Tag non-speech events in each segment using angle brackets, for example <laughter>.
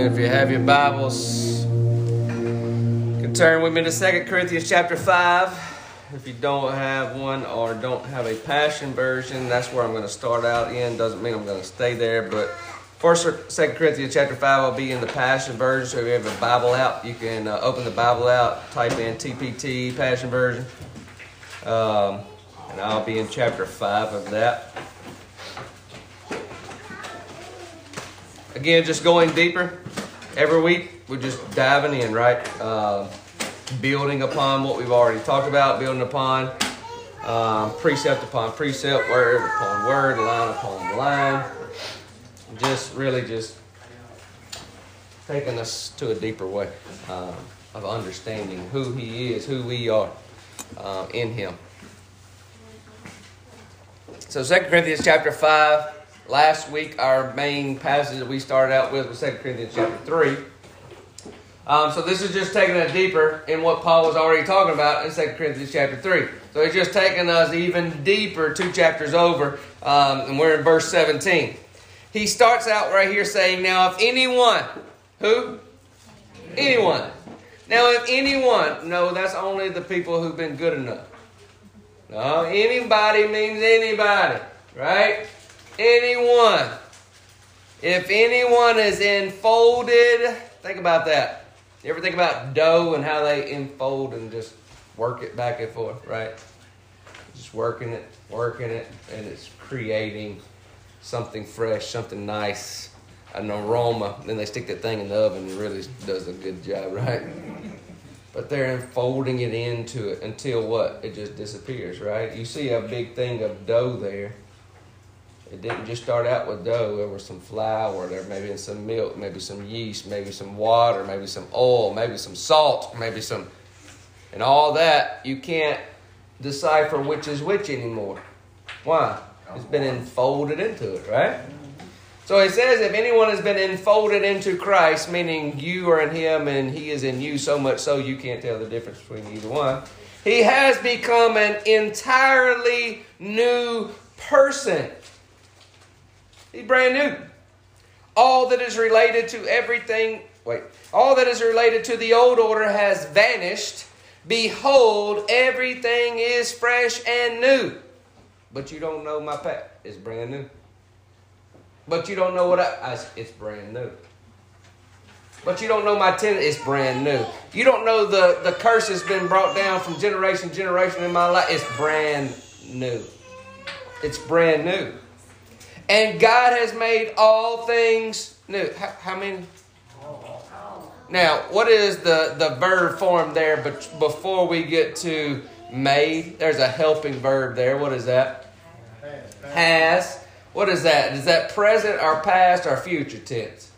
If you have your Bibles, you can turn with me to 2 Corinthians chapter 5. If you don't have one or don't have a Passion version, that's where I'm going to start out in. Doesn't mean I'm going to stay there, but First, Second Corinthians chapter five will be in the Passion version. So if you have a Bible out, you can uh, open the Bible out, type in TPT Passion version, um, and I'll be in chapter five of that. Again, just going deeper. Every week, we're just diving in, right? Uh, building upon what we've already talked about, building upon um, precept upon precept, word upon word, line upon line. Just really just taking us to a deeper way um, of understanding who He is, who we are uh, in Him. So, 2 Corinthians chapter 5. Last week, our main passage that we started out with was 2 Corinthians chapter 3. Um, so this is just taking it deeper in what Paul was already talking about in 2 Corinthians chapter 3. So he's just taking us even deeper two chapters over, um, and we're in verse 17. He starts out right here saying, Now if anyone, who? Anyone. Now if anyone, no, that's only the people who've been good enough. No, anybody means anybody, right? Anyone, if anyone is enfolded, think about that. You ever think about dough and how they enfold and just work it back and forth, right? Just working it, working it, and it's creating something fresh, something nice, an aroma. Then they stick that thing in the oven and it really does a good job, <laughs> right? But they're enfolding it into it until what? It just disappears, right? You see a big thing of dough there it didn't just start out with dough. There was some flour, there maybe some milk, maybe some yeast, maybe some water, maybe some oil, maybe some salt, maybe some, and all that. You can't decipher which is which anymore. Why? It's been enfolded into it, right? So it says, if anyone has been enfolded into Christ, meaning you are in him and he is in you so much so you can't tell the difference between either one, he has become an entirely new person. He's brand new. All that is related to everything, wait, all that is related to the old order has vanished. Behold, everything is fresh and new. But you don't know my pet. It's brand new. But you don't know what I, I it's brand new. But you don't know my tenant, it's brand new. You don't know the, the curse has been brought down from generation to generation in my life, it's brand new. It's brand new. And God has made all things new. How, how many? Now, what is the, the verb form there but before we get to made? There's a helping verb there. What is that? Has. What is that? Is that present or past or future tense?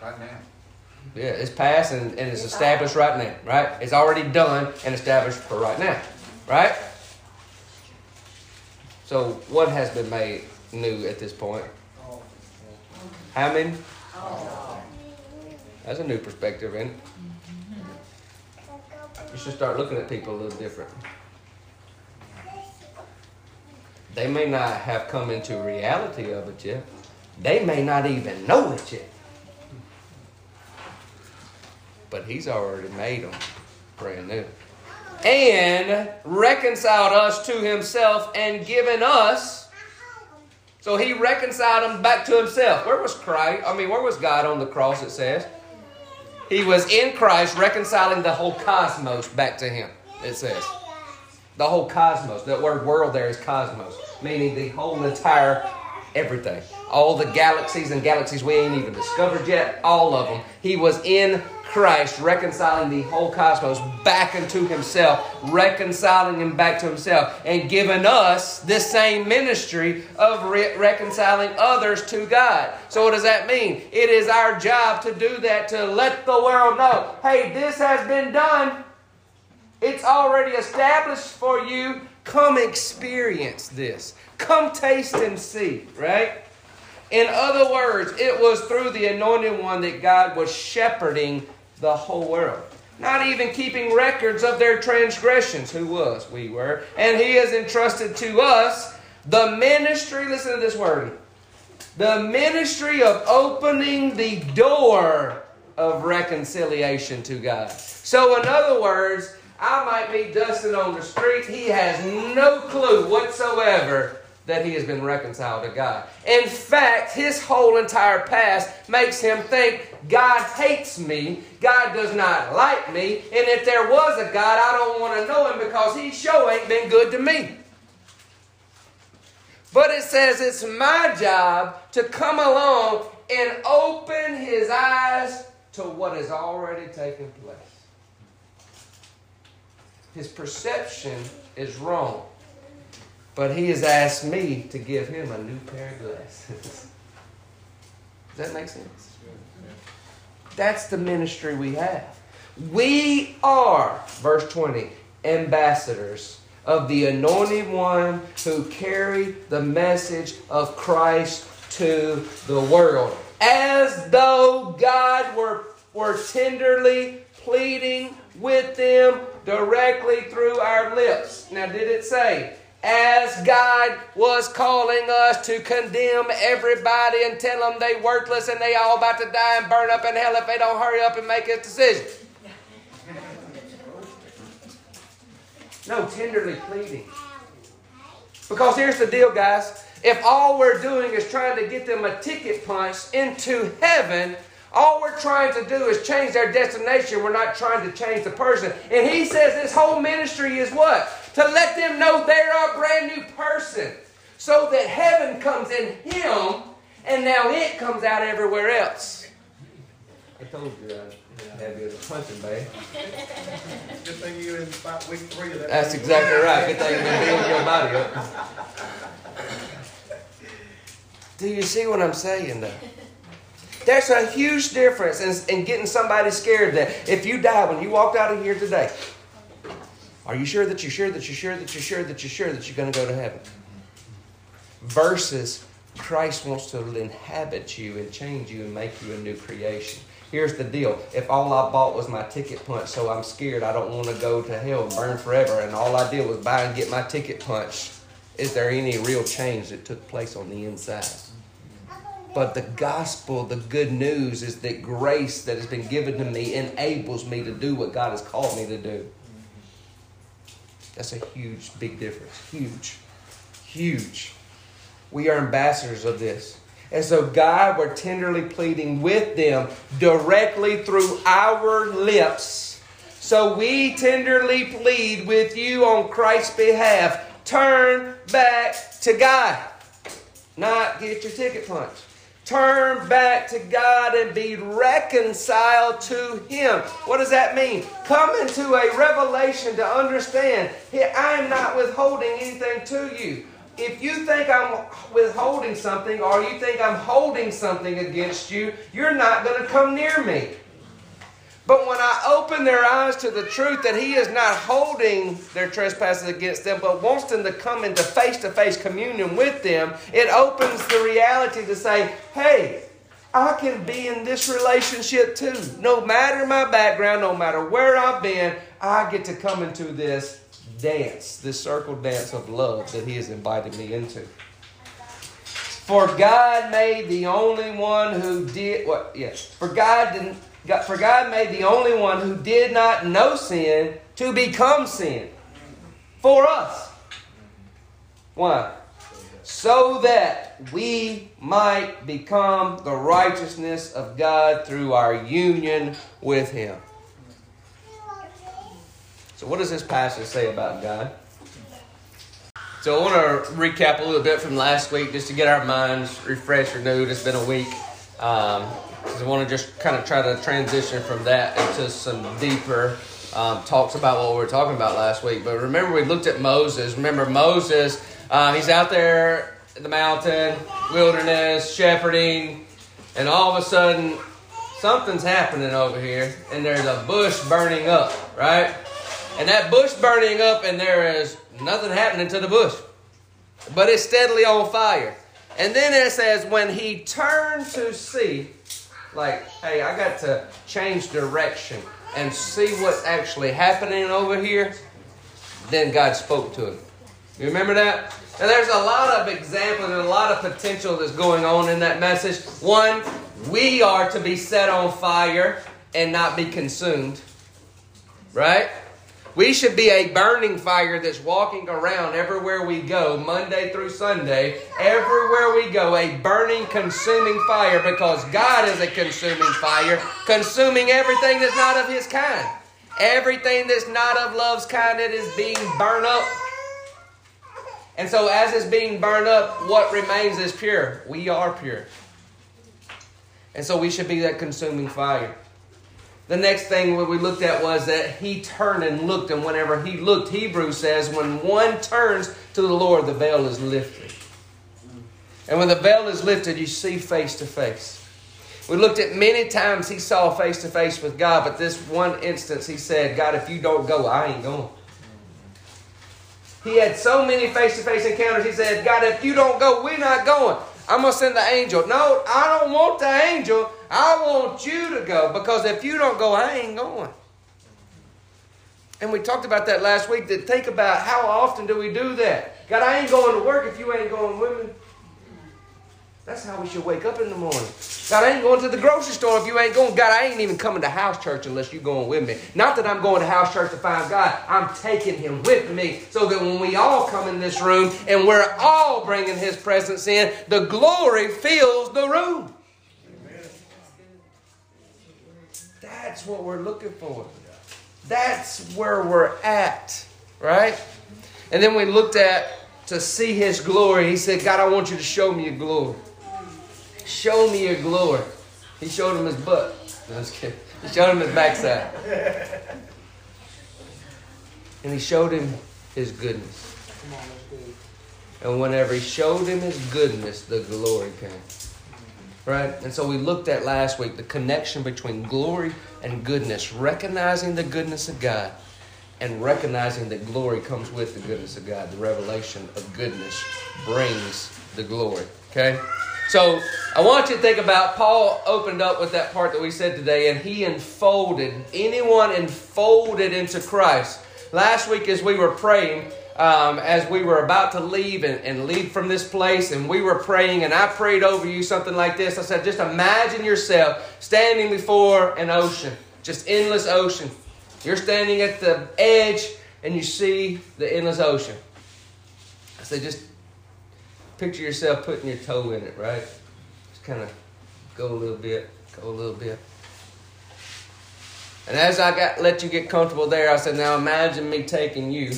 Right now. Yeah, it's past and, and it's established right now, right? It's already done and established for right now, right? So, what has been made new at this point? How many? That's a new perspective, it? You should start looking at people a little different. They may not have come into reality of it yet. They may not even know it yet. But he's already made them brand new and reconciled us to himself and given us. So he reconciled them back to himself. Where was Christ? I mean, where was God on the cross? It says. He was in Christ reconciling the whole cosmos back to him. It says. The whole cosmos. That word world there is cosmos, meaning the whole entire everything. All the galaxies and galaxies we ain't even discovered yet, all of them. He was in Christ, reconciling the whole cosmos back into himself, reconciling him back to himself, and giving us this same ministry of re- reconciling others to God. So, what does that mean? It is our job to do that, to let the world know hey, this has been done. It's already established for you. Come experience this. Come taste and see, right? In other words, it was through the anointed one that God was shepherding the whole world. Not even keeping records of their transgressions. Who was? We were. And he has entrusted to us the ministry, listen to this word, The ministry of opening the door of reconciliation to God. So, in other words, I might meet Dustin on the street. He has no clue whatsoever that he has been reconciled to God. In fact, his whole entire past makes him think God hates me, God does not like me, and if there was a God, I don't want to know him because he sure ain't been good to me. But it says it's my job to come along and open his eyes to what has already taken place. His perception is wrong. But he has asked me to give him a new pair of glasses. <laughs> Does that make sense? That's the ministry we have. We are, verse 20, ambassadors of the anointed one who carry the message of Christ to the world. As though God were, were tenderly pleading with them directly through our lips. Now, did it say, as God was calling us to condemn everybody and tell them they worthless and they all about to die and burn up in hell if they don't hurry up and make a decision. No, tenderly pleading. Because here's the deal, guys. If all we're doing is trying to get them a ticket punch into heaven, all we're trying to do is change their destination. We're not trying to change the person. And he says this whole ministry is what? To let them know they're a brand new person. So that heaven comes in him and now it comes out everywhere else. I told you I'd have you as a punching bag. Good thing you're in about week three of that. That's exactly right. Good thing you've been building your body up. Do you see what I'm saying, though? There's a huge difference in, in getting somebody scared that if you die when you walked out of here today, are you sure that you're sure that you're sure that you're sure that you're sure that you're going to go to heaven? Versus Christ wants to inhabit you and change you and make you a new creation. Here's the deal. If all I bought was my ticket punch, so I'm scared I don't want to go to hell and burn forever, and all I did was buy and get my ticket punch, is there any real change that took place on the inside? But the gospel, the good news, is that grace that has been given to me enables me to do what God has called me to do. That's a huge, big difference. Huge. Huge. We are ambassadors of this. And so, God, we're tenderly pleading with them directly through our lips. So, we tenderly plead with you on Christ's behalf. Turn back to God, not get your ticket punched. Turn back to God and be reconciled to Him. What does that mean? Come into a revelation to understand I am not withholding anything to you. If you think I'm withholding something or you think I'm holding something against you, you're not going to come near me. But when I open their eyes to the truth that He is not holding their trespasses against them, but wants them to come into face to face communion with them, it opens the reality to say, hey, I can be in this relationship too. No matter my background, no matter where I've been, I get to come into this dance, this circle dance of love that He has invited me into. For God made the only one who did what? Yes. For God didn't for God made the only one who did not know sin to become sin for us. Why? So that we might become the righteousness of God through our union with Him. So, what does this passage say about God? So, I want to recap a little bit from last week just to get our minds refreshed, renewed. It's been a week. Um, I want to just kind of try to transition from that into some deeper um, talks about what we were talking about last week. But remember, we looked at Moses. Remember, Moses, um, he's out there in the mountain, wilderness, shepherding, and all of a sudden, something's happening over here, and there's a bush burning up, right? And that bush burning up, and there is nothing happening to the bush, but it's steadily on fire. And then it says, when he turned to see, like, hey, I got to change direction and see what's actually happening over here, then God spoke to him. You remember that? And there's a lot of examples and a lot of potential that's going on in that message. One, we are to be set on fire and not be consumed. Right? We should be a burning fire that's walking around everywhere we go, Monday through Sunday. Everywhere we go, a burning, consuming fire because God is a consuming fire, consuming everything that's not of His kind. Everything that's not of love's kind, it is being burned up. And so, as it's being burned up, what remains is pure. We are pure. And so, we should be that consuming fire. The next thing we looked at was that he turned and looked, and whenever he looked, Hebrew says, when one turns to the Lord, the veil is lifted. And when the veil is lifted, you see face to face. We looked at many times he saw face to face with God, but this one instance he said, God, if you don't go, I ain't going. He had so many face to face encounters. He said, God, if you don't go, we're not going. I'm going to send the angel. No, I don't want the angel. I want you to go because if you don't go, I ain't going. And we talked about that last week. That think about how often do we do that? God, I ain't going to work if you ain't going with me. That's how we should wake up in the morning. God, I ain't going to the grocery store if you ain't going. God, I ain't even coming to house church unless you're going with me. Not that I'm going to house church to find God. I'm taking him with me so that when we all come in this room and we're all bringing his presence in, the glory fills the room. That's what we're looking for. That's where we're at, right? And then we looked at to see his glory. He said, God, I want you to show me your glory. Show me your glory. He showed him his butt. No, I kidding. He showed him his backside. And he showed him his goodness. And whenever he showed him his goodness, the glory came. Right? And so we looked at last week the connection between glory and goodness, recognizing the goodness of God and recognizing that glory comes with the goodness of God. The revelation of goodness brings the glory. Okay? So I want you to think about Paul opened up with that part that we said today, and he enfolded, anyone enfolded into Christ. Last week, as we were praying, um, as we were about to leave and, and leave from this place, and we were praying, and I prayed over you something like this. I said, just imagine yourself standing before an ocean, just endless ocean. You're standing at the edge, and you see the endless ocean. I said, just picture yourself putting your toe in it, right? Just kind of go a little bit, go a little bit. And as I got let you get comfortable there, I said, now imagine me taking you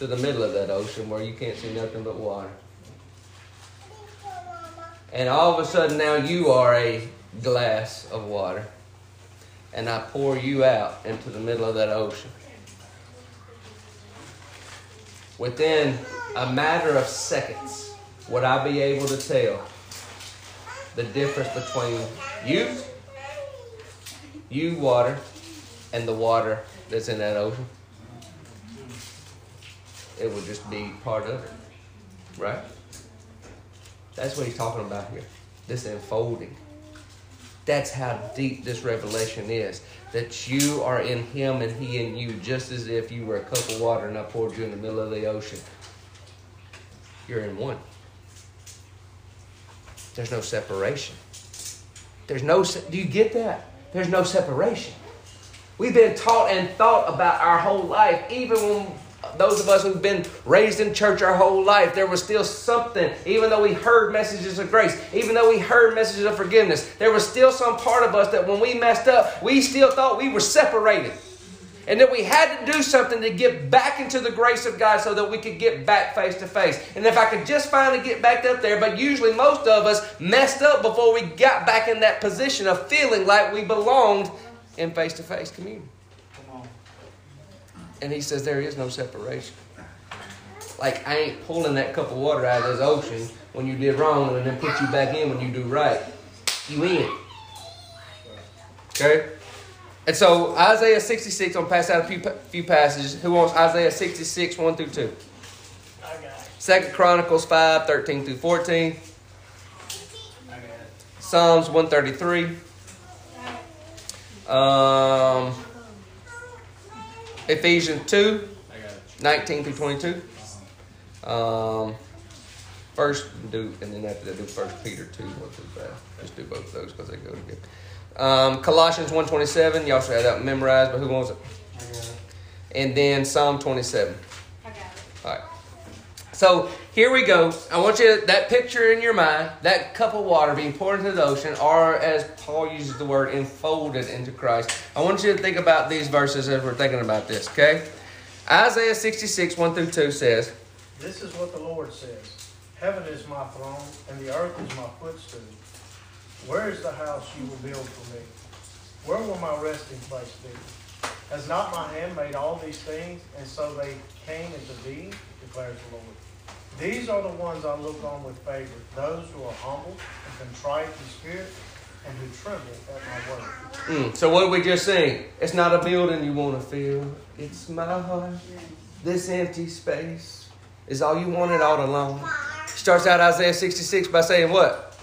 to the middle of that ocean where you can't see nothing but water. And all of a sudden now you are a glass of water. And I pour you out into the middle of that ocean. Within a matter of seconds, would I be able to tell the difference between you, you water, and the water that's in that ocean? It would just be part of it, right? That's what he's talking about here. This unfolding. That's how deep this revelation is. That you are in Him and He in you, just as if you were a cup of water and I poured you in the middle of the ocean. You're in one. There's no separation. There's no. Do you get that? There's no separation. We've been taught and thought about our whole life, even when those of us who've been raised in church our whole life, there was still something, even though we heard messages of grace, even though we heard messages of forgiveness, there was still some part of us that when we messed up, we still thought we were separated. And that we had to do something to get back into the grace of God so that we could get back face to face. And if I could just finally get back up there, but usually most of us messed up before we got back in that position of feeling like we belonged in face to face communion. And he says there is no separation. Like I ain't pulling that cup of water out of this ocean when you did wrong and then put you back in when you do right. You in. Okay? And so Isaiah 66, I'm pass out a few, few passages. Who wants Isaiah 66, 1 through 2? Second Chronicles 5, 13 through 14. Psalms 133. Um, Ephesians 2, 19 through 22. Um, first do, and then after that do First Peter two, one through five. Just do both of those because they go together. Um, Colossians one twenty seven. Y'all should have that memorized, but who wants it? And then Psalm twenty seven. I got it. All right. So here we go. I want you to, that picture in your mind, that cup of water being poured into the ocean, or as Paul uses the word, enfolded into Christ. I want you to think about these verses as we're thinking about this. Okay. Isaiah sixty six one through two says. This is what the Lord says. Heaven is my throne, and the earth is my footstool. Where is the house you will build for me? Where will my resting place be? Has not my hand made all these things, and so they came into being, declares the Lord. These are the ones I look on with favor, those who are humble and contrite in spirit, and who tremble at my word. Mm, so what did we just sing? It's not a building you want to fill. It's my heart. This empty space is all you wanted all along. Starts out Isaiah 66 by saying what?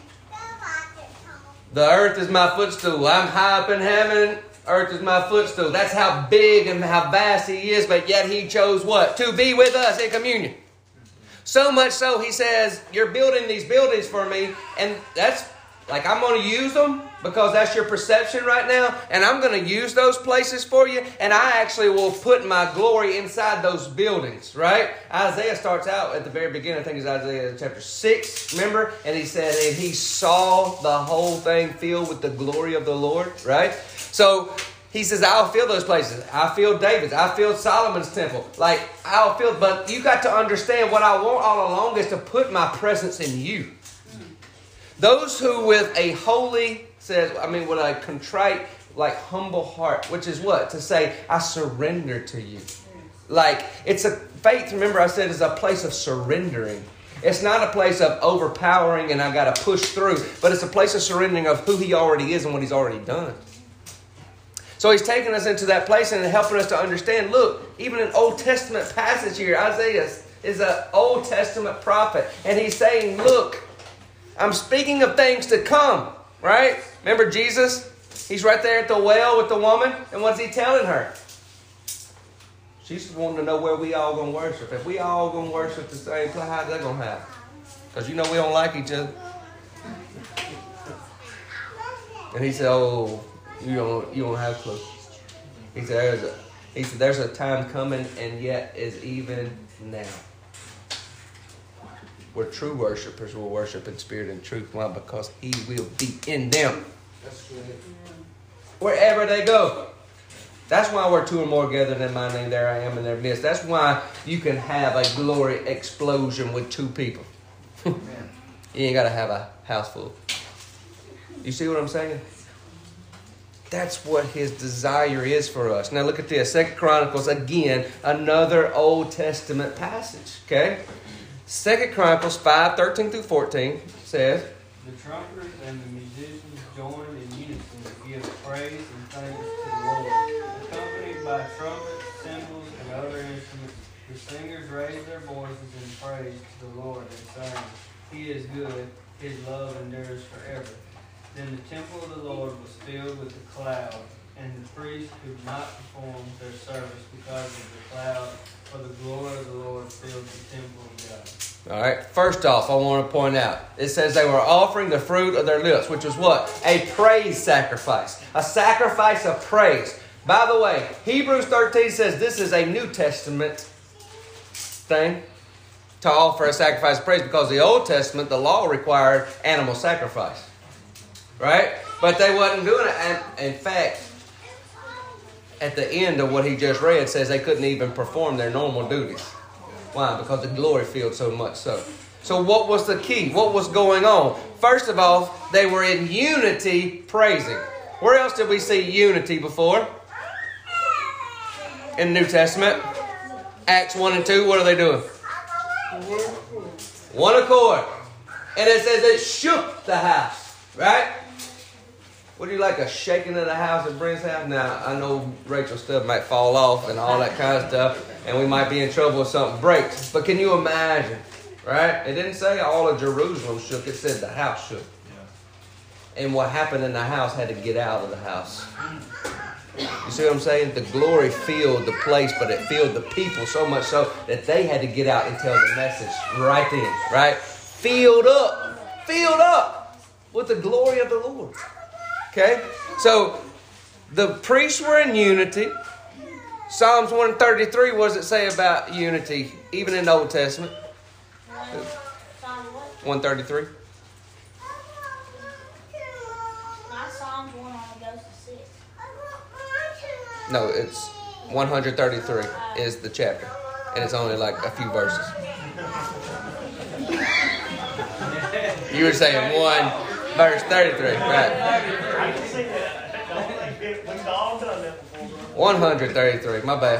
The earth is my footstool. I'm high up in heaven. Earth is my footstool. That's how big and how vast he is, but yet he chose what? To be with us in communion. So much so, he says, You're building these buildings for me, and that's like I'm going to use them because that's your perception right now, and I'm going to use those places for you, and I actually will put my glory inside those buildings, right? Isaiah starts out at the very beginning, I think it's Isaiah chapter 6, remember? And he said, And he saw the whole thing filled with the glory of the Lord, right? So he says, I'll fill those places. I feel David's. I feel Solomon's temple. Like, I'll feel, but you got to understand what I want all along is to put my presence in you. Those who with a holy, says, I mean, with a contrite, like humble heart, which is what? To say, I surrender to you. Like, it's a faith, remember I said, is a place of surrendering. It's not a place of overpowering and I got to push through, but it's a place of surrendering of who He already is and what He's already done. So he's taking us into that place and helping us to understand. Look, even an Old Testament passage here, Isaiah is an Old Testament prophet, and he's saying, "Look, I'm speaking of things to come." Right? Remember Jesus? He's right there at the well with the woman, and what's he telling her? She's wanting to know where we all gonna worship. If we all gonna worship the same place, how's that gonna happen? Because you know we don't like each other. And he said, "Oh, you don't you don't have clue. He said there's a he said there's a time coming and yet is even now. Where true worshipers will worship in spirit and truth. Why? Because he will be in them. Wherever they go. That's why we're two or more gathered in my name, there I am in their midst. That's why you can have a glory explosion with two people. <laughs> you ain't gotta have a house full. You see what I'm saying? That's what his desire is for us. Now look at this. Second Chronicles, again, another Old Testament passage. Okay? Second Chronicles 5, 13 through 14 says, The trumpeters and the musicians joined in unison to give praise and thanks to the Lord. Accompanied by trumpets, cymbals, and other instruments, the singers raised their voices in praise to the Lord and sang, He is good, His love endures forever. Then the temple of the Lord was filled with a cloud, and the priests could not perform their service because of the cloud, for the glory of the Lord filled the temple of God. all right, first off, I want to point out it says they were offering the fruit of their lips, which was what? A praise sacrifice. A sacrifice of praise. By the way, Hebrews 13 says this is a New Testament thing to offer a sacrifice of praise because the Old Testament, the law required animal sacrifice. Right? But they wasn't doing it. And in fact, at the end of what he just read says they couldn't even perform their normal duties. Why? Because the glory filled so much so. So what was the key? What was going on? First of all, they were in unity praising. Where else did we see unity before? In the New Testament. Acts 1 and 2, what are they doing? One accord. And it says it shook the house. Right? Would you like a shaking of the house at Brent's house? Now, I know Rachel's stuff might fall off and all that kind of stuff, and we might be in trouble if something breaks. But can you imagine? Right? It didn't say all of Jerusalem shook, it said the house shook. Yeah. And what happened in the house had to get out of the house. You see what I'm saying? The glory filled the place, but it filled the people so much so that they had to get out and tell the message right then, right? Filled up, filled up with the glory of the Lord. Okay? So the priests were in unity. Psalms 133, what does it say about unity, even in the Old Testament? Psalm 133. My Psalms one only goes to six. No, it's 133 is the chapter, and it's only like a few verses. You were saying one verse 33, right? I can see that. We've all done that before. 133, my bad.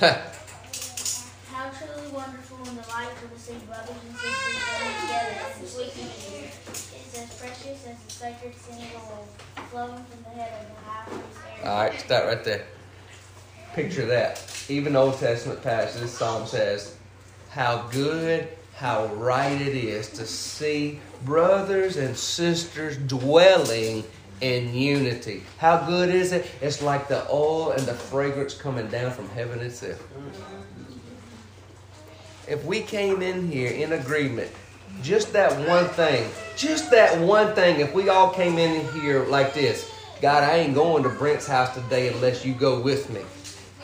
Man. How truly wonderful and delightful to see brothers and sisters coming together in sweet unity. It's as precious as the sacred scent of oil flowing from the head of the high priest All right, start right there. Picture that. Even Old Testament passages, Psalm says, how good, how right it is to see brothers and sisters dwelling in unity. How good is it? It's like the oil and the fragrance coming down from heaven itself. If we came in here in agreement, just that one thing, just that one thing, if we all came in here like this, God, I ain't going to Brent's house today unless you go with me.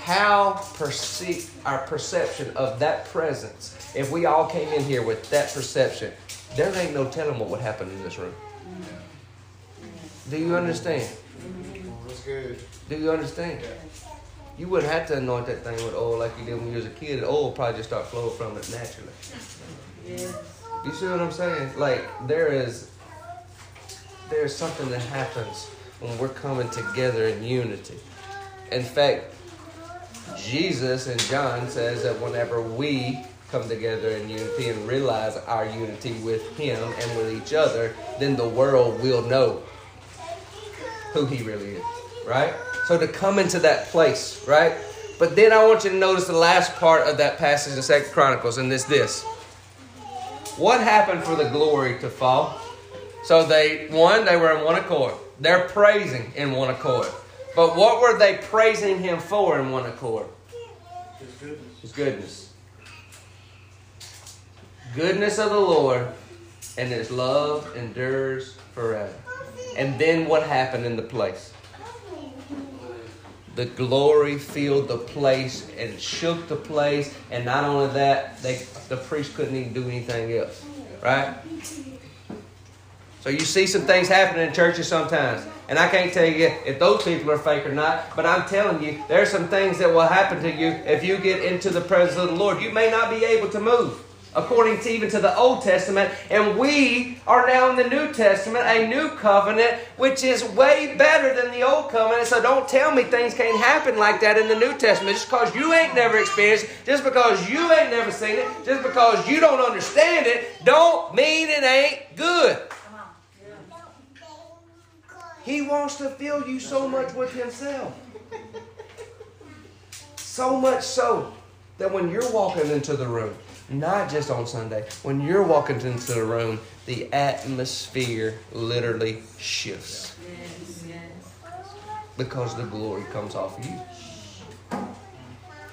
How perceive our perception of that presence, if we all came in here with that perception, there ain't no telling what would happen in this room. Do you understand? That's good. Do you understand? You wouldn't have to anoint that thing with oil like you did when you was a kid. The oil would probably just start flowing from it naturally. You see what I'm saying? Like there is there's something that happens when we're coming together in unity. In fact, Jesus and John says that whenever we come together in unity and realize our unity with him and with each other, then the world will know who he really is. Right? So to come into that place, right? But then I want you to notice the last part of that passage in Second Chronicles, and it's this. What happened for the glory to fall? So they one, they were in one accord. They're praising in one accord. But what were they praising him for in one accord? His goodness. His goodness. Goodness of the Lord and his love endures forever. And then what happened in the place? The glory filled the place and shook the place, and not only that, they the priest couldn't even do anything else. Right? So you see some things happening in churches sometimes. And I can't tell you if those people are fake or not, but I'm telling you, there are some things that will happen to you if you get into the presence of the Lord. You may not be able to move. According to even to the Old Testament, and we are now in the New Testament, a new covenant, which is way better than the old covenant. So don't tell me things can't happen like that in the New Testament. Just because you ain't never experienced just because you ain't never seen it, just because you don't understand it, don't mean it ain't good. He wants to fill you so much with Himself. So much so that when you're walking into the room, not just on Sunday, when you're walking into the room, the atmosphere literally shifts. Because the glory comes off of you.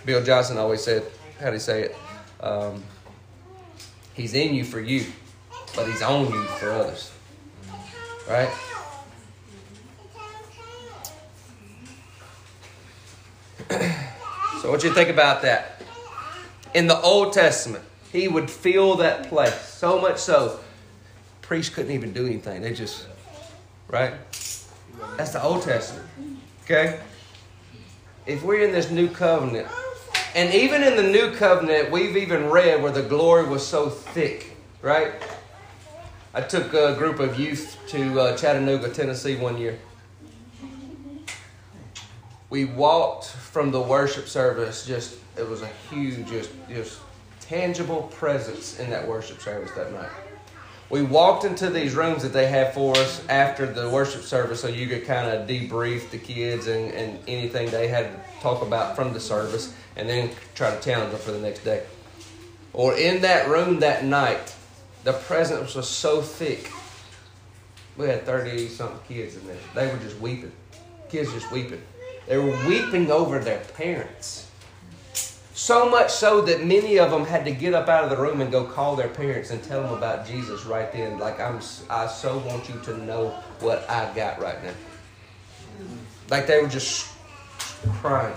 Bill Johnson always said, how do you say it? Um, he's in you for you, but he's on you for others. Right? So, what you think about that? In the Old Testament, he would fill that place so much so, priests couldn't even do anything. They just, right? That's the Old Testament. Okay? If we're in this new covenant, and even in the new covenant, we've even read where the glory was so thick, right? I took a group of youth to uh, Chattanooga, Tennessee one year we walked from the worship service just it was a huge just just tangible presence in that worship service that night we walked into these rooms that they had for us after the worship service so you could kind of debrief the kids and, and anything they had to talk about from the service and then try to challenge them for the next day or in that room that night, the presence was so thick. We had 30 something kids in there. They were just weeping. Kids just weeping. They were weeping over their parents. So much so that many of them had to get up out of the room and go call their parents and tell them about Jesus right then. Like I'm, I so want you to know what I've got right now. Like they were just crying.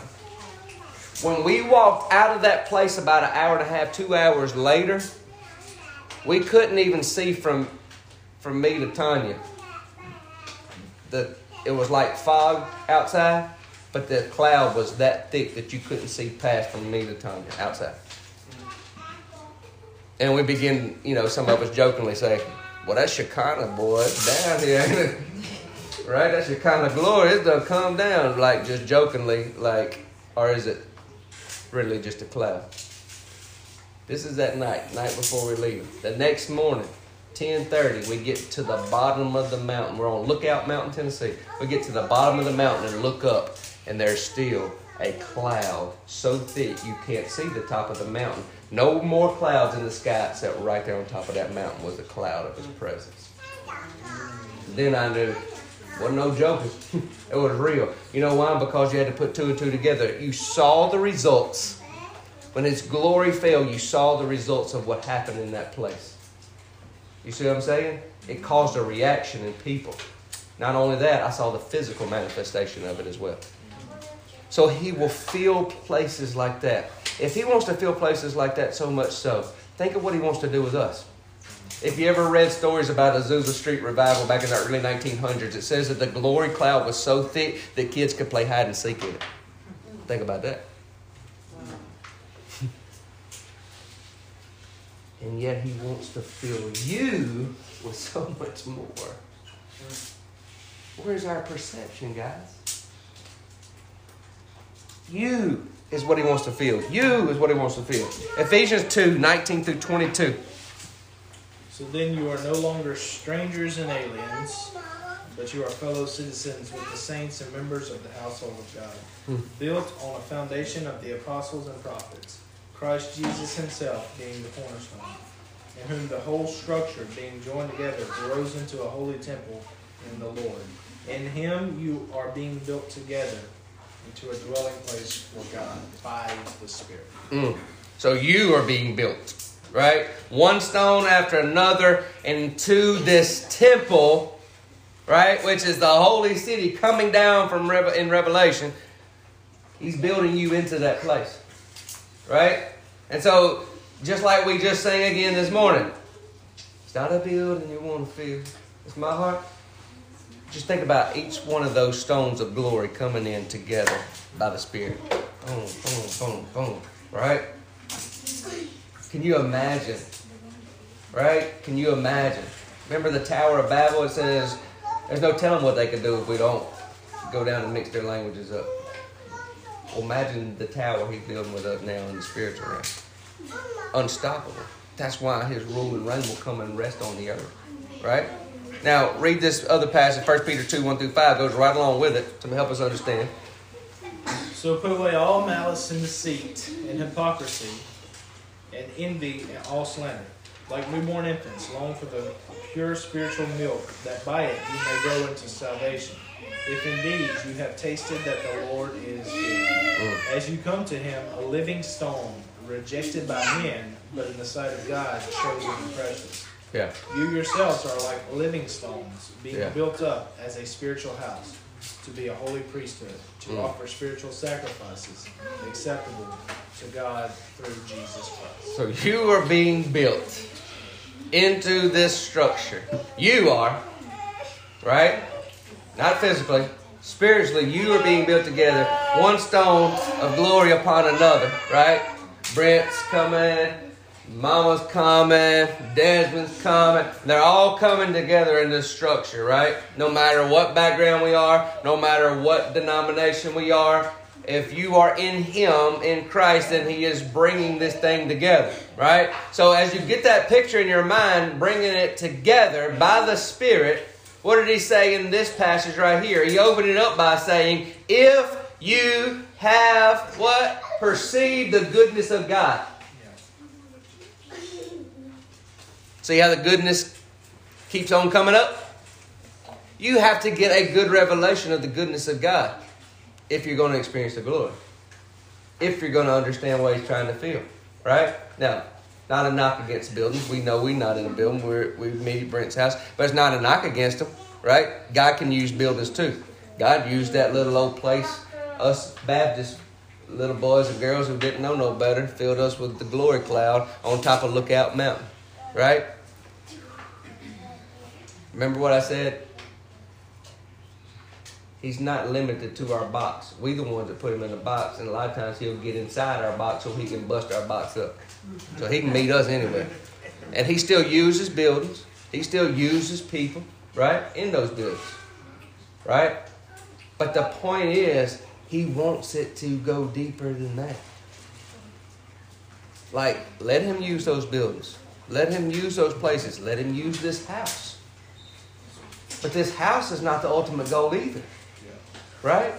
When we walked out of that place about an hour and a half, two hours later, we couldn't even see from from me to Tanya. The it was like fog outside, but the cloud was that thick that you couldn't see past from me to Tanya outside. And we begin, you know, some of us jokingly say, "Well, that's Shekinah, boy, down here." <laughs> right? That's of glory. It's gonna come down, like just jokingly, like, or is it really just a cloud? This is that night, night before we leave. The next morning, 10:30, we get to the bottom of the mountain. We're on Lookout Mountain, Tennessee. We get to the bottom of the mountain and look up, and there's still a cloud so thick you can't see the top of the mountain. No more clouds in the sky except right there on top of that mountain was a cloud of His presence. Then I knew it wasn't no joking. <laughs> it was real. You know why? Because you had to put two and two together. You saw the results. When His glory fell, you saw the results of what happened in that place. You see what I'm saying? It caused a reaction in people. Not only that, I saw the physical manifestation of it as well. So He will fill places like that. If He wants to fill places like that so much so, think of what He wants to do with us. If you ever read stories about Azusa Street revival back in the early 1900s, it says that the glory cloud was so thick that kids could play hide and seek in it. Think about that. <laughs> and yet he wants to fill you with so much more. Where's our perception, guys? You is what he wants to feel. You is what he wants to feel. Ephesians 2 19 through 22. So then you are no longer strangers and aliens, but you are fellow citizens with the saints and members of the household of God, Hmm. built on a foundation of the apostles and prophets, Christ Jesus himself being the cornerstone, in whom the whole structure, being joined together, grows into a holy temple in the Lord. In him you are being built together into a dwelling place for God by the Spirit. Mm. So you are being built, right? One stone after another into this temple, right? Which is the holy city coming down from Rev- in Revelation. He's building you into that place, right? And so, just like we just sang again this morning, it's not a building you want to feel. It's my heart. Just think about each one of those stones of glory coming in together by the Spirit. Boom, boom, boom, boom. Right? Can you imagine? Right? Can you imagine? Remember the Tower of Babel? It says there's no telling what they could do if we don't go down and mix their languages up. Well, imagine the tower he's building with us now in the spiritual realm. Unstoppable. That's why his rule and reign will come and rest on the earth. Right? Now, read this other passage, 1 Peter 2 1 through 5, goes right along with it to help us understand. So put away all malice and deceit and hypocrisy and envy and all slander. Like newborn infants, long for the pure spiritual milk, that by it you may grow into salvation. If indeed you have tasted that the Lord is good. Mm. As you come to him, a living stone, rejected by men, but in the sight of God, chosen and precious. Yeah. You yourselves are like living stones, being Yeah. built up as a spiritual house, to be a holy priesthood, to Mm. offer spiritual sacrifices acceptable to God through Jesus Christ. So you are being built into this structure. You are, right? Not physically, spiritually, you are being built together. One stone of glory upon another, right? Brent's coming, Mama's coming, Desmond's coming. They're all coming together in this structure, right? No matter what background we are, no matter what denomination we are, if you are in Him, in Christ, then He is bringing this thing together, right? So as you get that picture in your mind, bringing it together by the Spirit, what did He say in this passage right here? He opened it up by saying, If you have what? Perceived the goodness of God. See how the goodness keeps on coming up? You have to get a good revelation of the goodness of God if you're going to experience the glory. If you're going to understand what He's trying to feel. Right? Now, not a knock against buildings. We know we're not in a building. We're, we meet Brent's house. But it's not a knock against them. Right? God can use buildings too. God used that little old place, us Baptists, little boys and girls who didn't know no better, filled us with the glory cloud on top of Lookout Mountain. Right? Remember what I said? He's not limited to our box. We the ones that put him in the box, and a lot of times he'll get inside our box so he can bust our box up. So he can meet us anywhere. And he still uses buildings. He still uses people, right? In those buildings. Right? But the point is, he wants it to go deeper than that. Like, let him use those buildings. Let him use those places. Let him use this house. But this house is not the ultimate goal either. Right?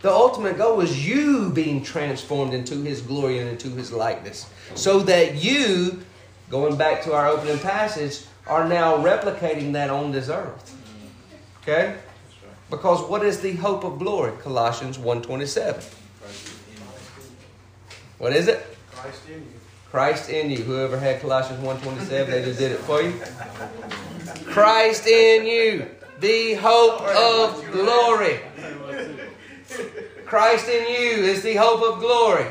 The ultimate goal is you being transformed into his glory and into his likeness. So that you, going back to our opening passage, are now replicating that on this earth. Okay? Because what is the hope of glory? Colossians 1.27. What is it? Christ in you. Christ in you. Whoever had Colossians 1.27, they just did it for you. <laughs> Christ in you, the hope of glory. Christ in you is the hope of glory.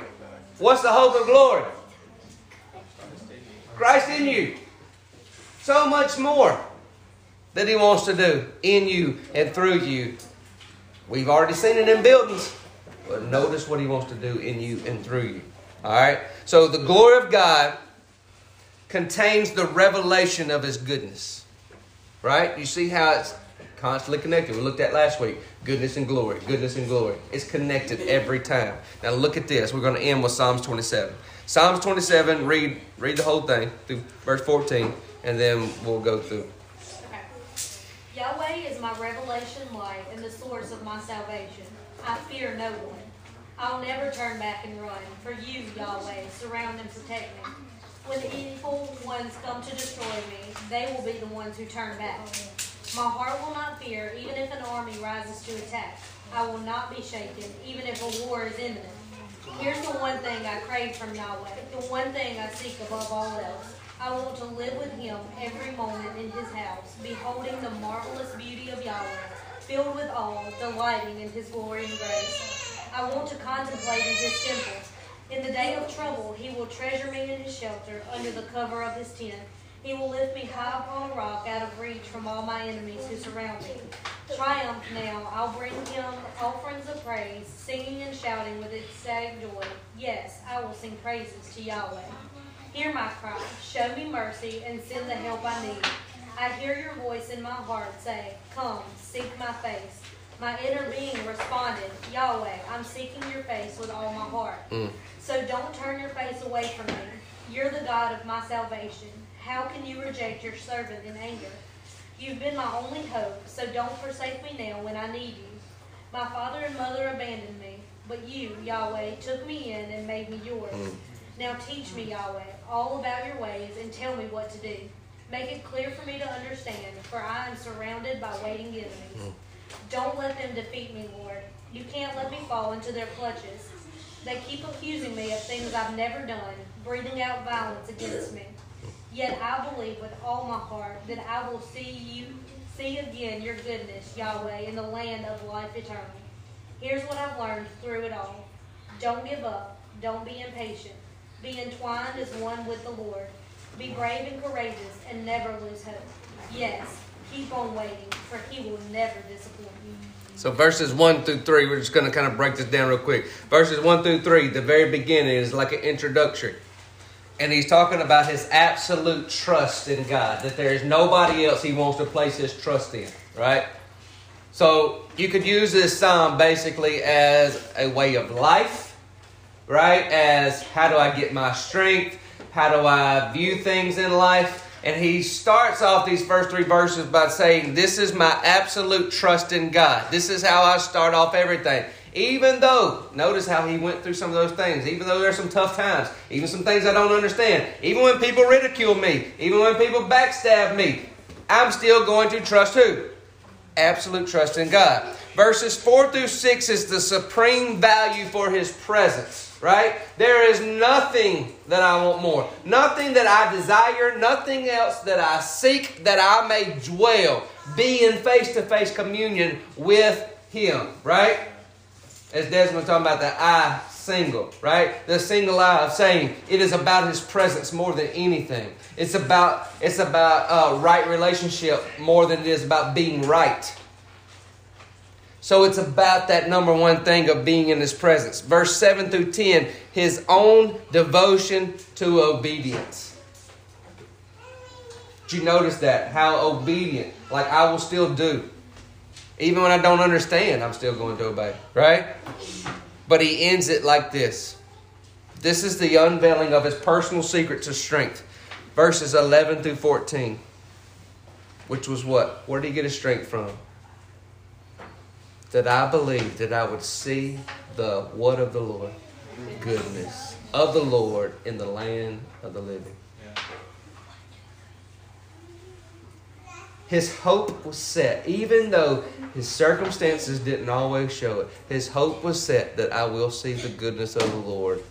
What's the hope of glory? Christ in you. So much more that He wants to do in you and through you. We've already seen it in buildings, but notice what He wants to do in you and through you. All right? So the glory of God contains the revelation of His goodness. Right? You see how it's constantly connected. We looked at last week goodness and glory, goodness and glory. It's connected every time. Now look at this. We're going to end with Psalms 27. Psalms 27, read, read the whole thing through verse 14, and then we'll go through. Yahweh is my revelation light and the source of my salvation. I fear no one. I'll never turn back and run, for you, Yahweh, surround and protect me. When the evil ones come to destroy me, they will be the ones who turn back. My heart will not fear, even if an army rises to attack. I will not be shaken, even if a war is imminent. Here's the one thing I crave from Yahweh, the one thing I seek above all else. I want to live with Him every moment in His house, beholding the marvelous beauty of Yahweh, filled with awe, delighting in His glory and grace. I want to contemplate in His temple. In the day of trouble, He will treasure me in His shelter, under the cover of His tent. He will lift me high upon a rock out of reach from all my enemies who surround me. Triumph now, I'll bring him offerings of praise, singing and shouting with ecstatic joy. Yes, I will sing praises to Yahweh. Hear my cry, show me mercy, and send the help I need. I hear your voice in my heart say, Come, seek my face. My inner being responded, Yahweh, I'm seeking your face with all my heart. Mm. So don't turn your face away from me. You're the God of my salvation. How can you reject your servant in anger? You've been my only hope, so don't forsake me now when I need you. My father and mother abandoned me, but you, Yahweh, took me in and made me yours. Now teach me, Yahweh, all about your ways and tell me what to do. Make it clear for me to understand, for I am surrounded by waiting enemies. Don't let them defeat me, Lord. You can't let me fall into their clutches. They keep accusing me of things I've never done, breathing out violence against me. Yet I believe with all my heart that I will see you, see again your goodness, Yahweh, in the land of life eternal. Here's what I've learned through it all. Don't give up. Don't be impatient. Be entwined as one with the Lord. Be brave and courageous and never lose hope. Yes, keep on waiting, for he will never disappoint you. So verses 1 through 3, we're just going to kind of break this down real quick. Verses 1 through 3, the very beginning is like an introduction. And he's talking about his absolute trust in God, that there is nobody else he wants to place his trust in, right? So you could use this psalm basically as a way of life, right? As how do I get my strength? How do I view things in life? And he starts off these first three verses by saying, This is my absolute trust in God. This is how I start off everything. Even though, notice how he went through some of those things, even though there's some tough times, even some things I don't understand, even when people ridicule me, even when people backstab me, I'm still going to trust who? Absolute trust in God. Verses 4 through 6 is the supreme value for his presence right? There is nothing that I want more, nothing that I desire, nothing else that I seek that I may dwell, be in face to face communion with Him, right? As Desmond talking about the I single, right? The single I of saying it is about His presence more than anything. It's about it's about uh, right relationship more than it is about being right. So it's about that number one thing of being in His presence. Verse 7 through 10, His own devotion to obedience. Did you notice that? How obedient. Like I will still do. Even when I don't understand, I'm still going to obey. Right? But he ends it like this. This is the unveiling of his personal secret to strength. Verses 11 through 14. Which was what? Where did he get his strength from? That I believed that I would see the what of the Lord? Goodness of the Lord in the land of the living. His hope was set, even though his circumstances didn't always show it. His hope was set that I will see the goodness of the Lord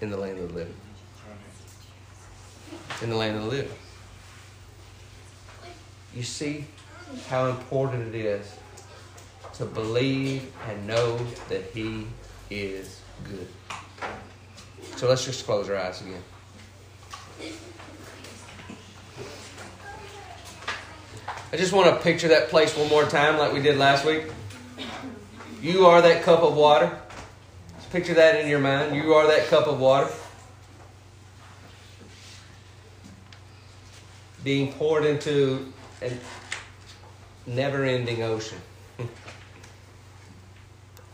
in the land of the living. In the land of the living. You see how important it is to believe and know that He is good. So let's just close our eyes again. I just want to picture that place one more time like we did last week. You are that cup of water. Just picture that in your mind. You are that cup of water. Being poured into a never ending ocean <laughs>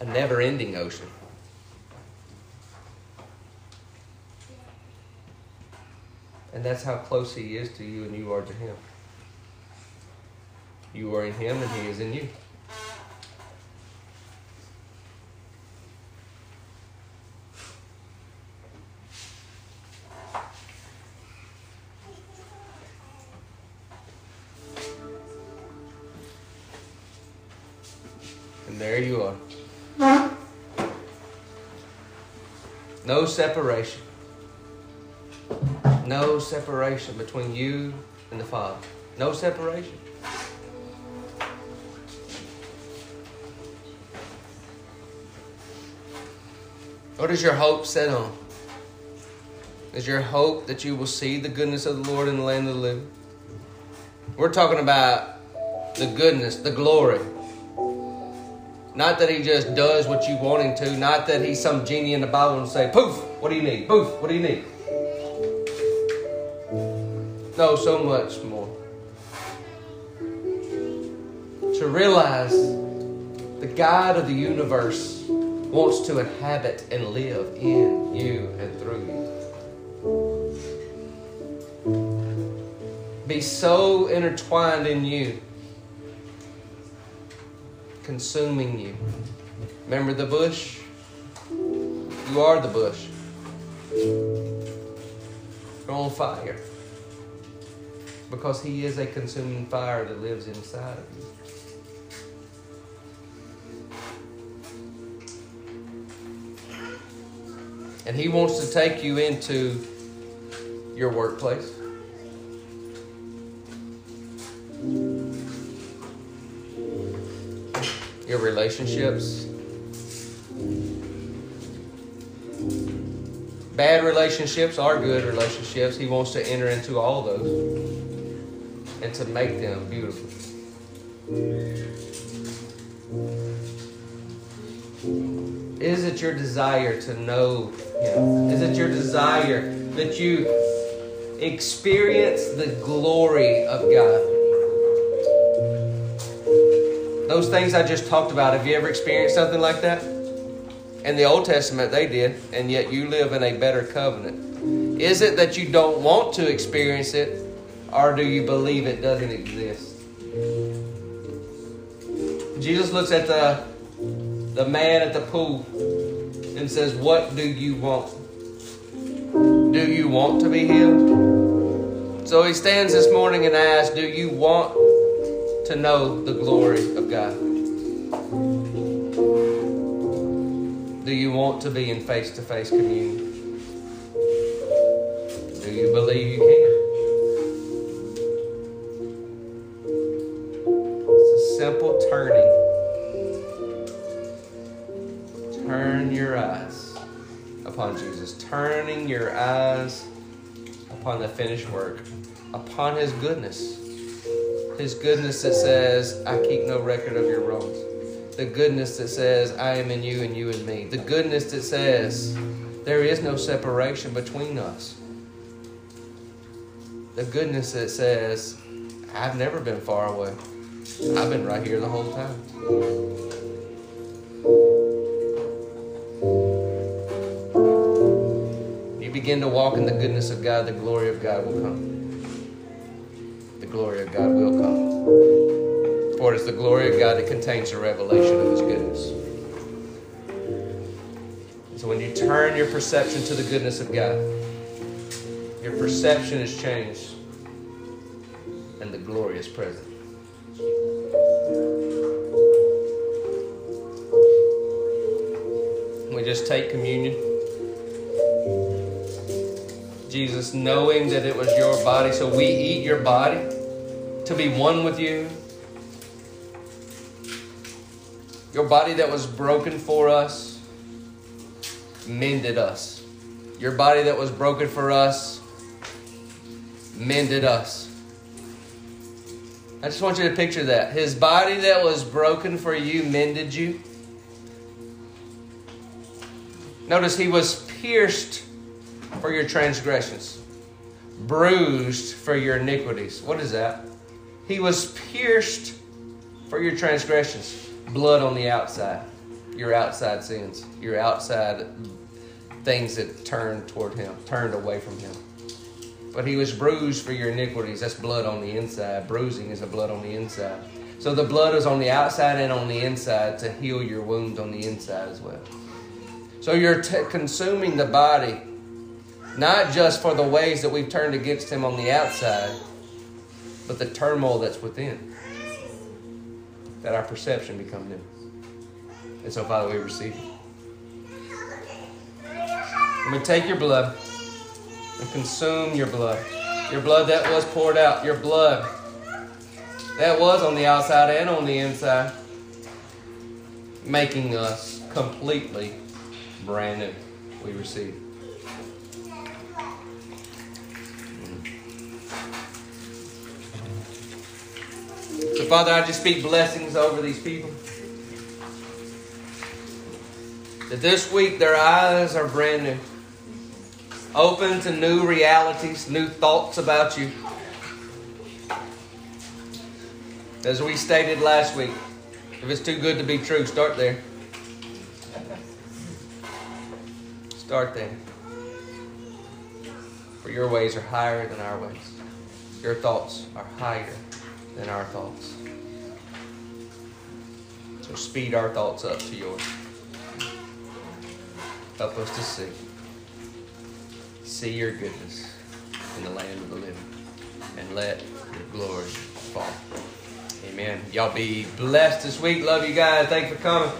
a never ending ocean. And that's how close He is to you and you are to Him. You are in Him and He is in you. Separation. No separation between you and the Father. No separation. What is your hope set on? Is your hope that you will see the goodness of the Lord in the land of the living? We're talking about the goodness, the glory, not that he just does what you want him to. Not that he's some genie in the Bible and say, poof, what do you need? Poof, what do you need? No, so much more. To realize the God of the universe wants to inhabit and live in you and through you. Be so intertwined in you consuming you. Remember the bush? You are the bush. You're on fire. Because He is a consuming fire that lives inside of you. And He wants to take you into your workplace. Your relationships. Bad relationships are good relationships. He wants to enter into all those and to make them beautiful. Is it your desire to know Him? Is it your desire that you experience the glory of God? Those things I just talked about, have you ever experienced something like that? In the Old Testament, they did, and yet you live in a better covenant. Is it that you don't want to experience it, or do you believe it doesn't exist? Jesus looks at the the man at the pool and says, What do you want? Do you want to be healed? So he stands this morning and asks, Do you want to know the glory of God? Do you want to be in face to face communion? Do you believe you can? It's a simple turning. Turn your eyes upon Jesus, turning your eyes upon the finished work, upon His goodness. His goodness that says, I keep no record of your wrongs. The goodness that says, I am in you and you in me. The goodness that says, there is no separation between us. The goodness that says, I've never been far away. I've been right here the whole time. You begin to walk in the goodness of God, the glory of God will come. Glory of God will come. For it is the glory of God that contains the revelation of His goodness. So when you turn your perception to the goodness of God, your perception is changed and the glory is present. We just take communion. Jesus, knowing that it was your body, so we eat your body to be one with you. Your body that was broken for us mended us. Your body that was broken for us mended us. I just want you to picture that. His body that was broken for you mended you. Notice he was pierced for your transgressions, bruised for your iniquities. What is that? He was pierced for your transgressions, blood on the outside, your outside sins, your outside things that turned toward him, turned away from him. But he was bruised for your iniquities. That's blood on the inside. Bruising is a blood on the inside. So the blood is on the outside and on the inside to heal your wounds on the inside as well. So you're t- consuming the body, not just for the ways that we've turned against him on the outside, but the turmoil that's within. That our perception become new. And so, Father, we receive it. I'm going to take your blood and consume your blood. Your blood that was poured out. Your blood that was on the outside and on the inside, making us completely brand new. We receive. Father, I just speak blessings over these people. That this week their eyes are brand new, open to new realities, new thoughts about you. As we stated last week, if it's too good to be true, start there. Start there. For your ways are higher than our ways. Your thoughts are higher than our thoughts. So speed our thoughts up to yours. Help us to see. See your goodness in the land of the living. And let your glory fall. Amen. Y'all be blessed this week. Love you guys. Thanks for coming.